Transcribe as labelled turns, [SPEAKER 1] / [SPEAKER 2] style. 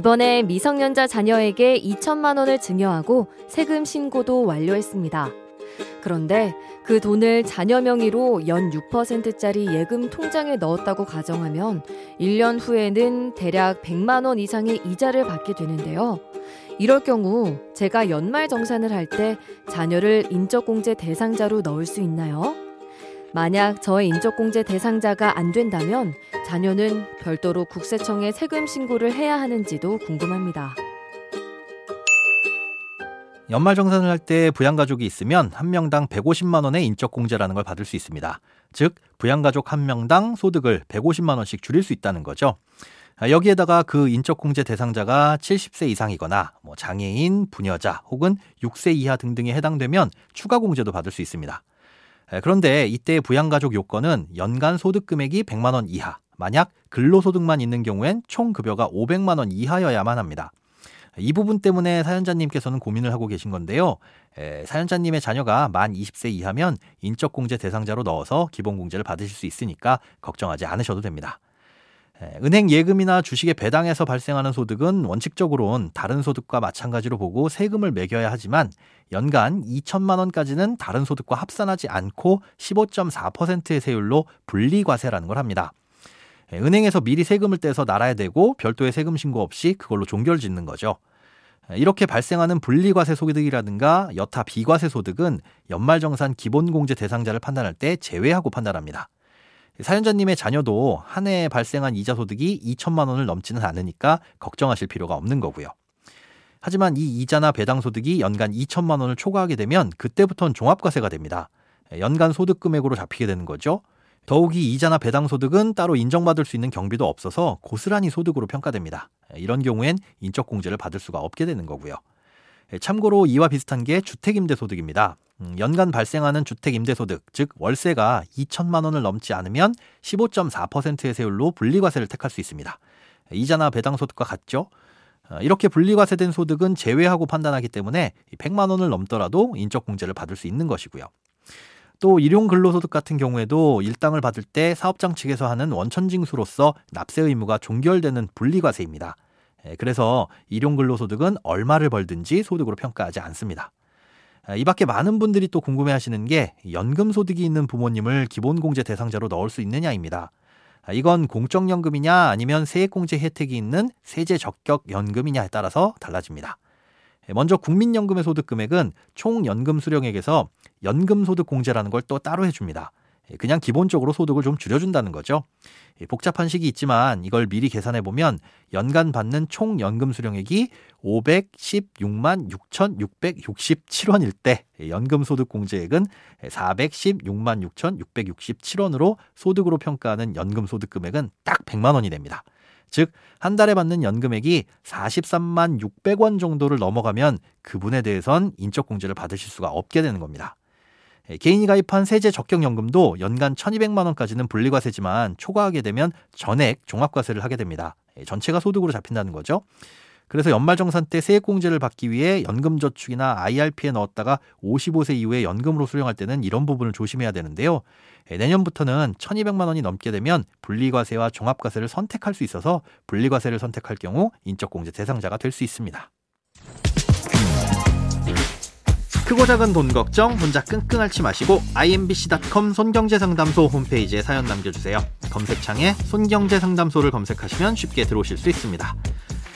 [SPEAKER 1] 이번에 미성년자 자녀에게 2천만 원을 증여하고 세금 신고도 완료했습니다. 그런데 그 돈을 자녀 명의로 연 6%짜리 예금 통장에 넣었다고 가정하면 1년 후에는 대략 100만 원 이상의 이자를 받게 되는데요. 이럴 경우 제가 연말 정산을 할 때 자녀를 인적공제 대상자로 넣을 수 있나요? 만약 저의 인적공제 대상자가 안 된다면 자녀는 별도로 국세청에 세금 신고를 해야 하는지도 궁금합니다.
[SPEAKER 2] 연말정산을 할 때 부양가족이 있으면 한 명당 150만 원의 인적공제라는 걸 받을 수 있습니다. 즉 부양가족 한 명당 소득을 150만 원씩 줄일 수 있다는 거죠. 아, 여기에다가 그 인적공제 대상자가 70세 이상이거나 뭐 장애인, 부녀자 혹은 6세 이하 등등에 해당되면 추가 공제도 받을 수 있습니다. 그런데 이때 부양가족 요건은 연간 소득 금액이 100만 원 이하, 만약 근로소득만 있는 경우엔 총 급여가 500만 원 이하여야만 합니다. 이 부분 때문에 사연자님께서는 고민을 하고 계신 건데요. 에, 사연자님의 자녀가 만 20세 이하면 인적공제 대상자로 넣어서 기본공제를 받으실 수 있으니까 걱정하지 않으셔도 됩니다. 에, 은행 예금이나 주식의 배당에서 발생하는 소득은 원칙적으로는 다른 소득과 마찬가지로 보고 세금을 매겨야 하지만 연간 2천만 원까지는 다른 소득과 합산하지 않고 15.4%의 세율로 분리과세라는 걸 합니다. 예, 은행에서 미리 세금을 떼서 날아야 되고 별도의 세금 신고 없이 그걸로 종결 짓는 거죠. 예, 이렇게 발생하는 분리과세 소득이라든가 여타 비과세 소득은 연말정산 기본공제 대상자를 판단할 때 제외하고 판단합니다. 사연자님의 자녀도 한 해에 발생한 이자 소득이 2천만 원을 넘지는 않으니까 걱정하실 필요가 없는 거고요. 하지만 이 이자나 배당 소득이 연간 2천만 원을 초과하게 되면 그때부터는 종합과세가 됩니다. 예, 연간 소득 금액으로 잡히게 되는 거죠. 더욱이 이자나 배당 소득은 따로 인정받을 수 있는 경비도 없어서 고스란히 소득으로 평가됩니다. 이런 경우엔 인적 공제를 받을 수가 없게 되는 거고요. 참고로 이와 비슷한 게 주택임대소득입니다. 음, 연간 발생하는 주택임대소득, 즉 월세가 2천만 원을 넘지 않으면 15.4%의 세율로 분리과세를 택할 수 있습니다. 이자나 배당 소득과 같죠? 어, 이렇게 분리과세된 소득은 제외하고 판단하기 때문에 100만 원을 넘더라도 인적공제를 받을 수 있는 것이고요. 또 일용 근로소득 같은 경우에도 일당을 받을 때 사업장 측에서 하는 원천징수로서 납세 의무가 종결되는 분리과세입니다. 예, 그래서 일용 근로소득은 얼마를 벌든지 소득으로 평가하지 않습니다. 아, 이 밖에 많은 분들이 또 궁금해 하시는 게 연금 소득이 있는 부모님을 기본공제 대상자로 넣을 수 있느냐입니다. 아, 이건 공적연금이냐 아니면 세액공제 혜택이 있는 세제 적격 연금이냐에 따라서 달라집니다. 예, 먼저 국민연금의 소득 금액은 총 연금 수령액에서 연금 소득 공제라는 걸 또 따로 해줍니다. 예, 그냥 기본적으로 소득을 좀 줄여준다는 거죠. 예, 복잡한 식이 있지만 이걸 미리 계산해 보면 연간 받는 총 연금 수령액이 516만 6,667원일 때 연금 소득 공제액은 416만 6,667원으로 소득으로 평가하는 연금 소득 금액은 딱 100만 원이 됩니다. 즉, 한 달에 받는 연금액이 43만 600원 정도를 넘어가면 그분에 대해선 인적공제를 받으실 수가 없게 되는 겁니다. 예, 개인이 가입한 세제 적격연금도 연간 1200만 원까지는 분리과세지만 초과하게 되면 전액 종합과세를 하게 됩니다. 예, 전체가 소득으로 잡힌다는 거죠. 그래서 연말정산 때 세액공제를 받기 위해 연금저축이나 IRP에 넣었다가 55세 이후에 연금으로 수령할 때는 이런 부분을 조심해야 되는데요. 예, 내년부터는 1200만 원이 넘게 되면 분리과세와 종합과세를 선택할 수 있어서 분리과세를 선택할 경우 인적공제 대상자가 될 수 있습니다. 크고 작은 돈 걱정 혼자 끙끙 앓지 마시고 imbc.com 손경제상담소 홈페이지에 사연 남겨주세요. 검색창에 손경제상담소를 검색하시면 쉽게 들어오실 수 있습니다.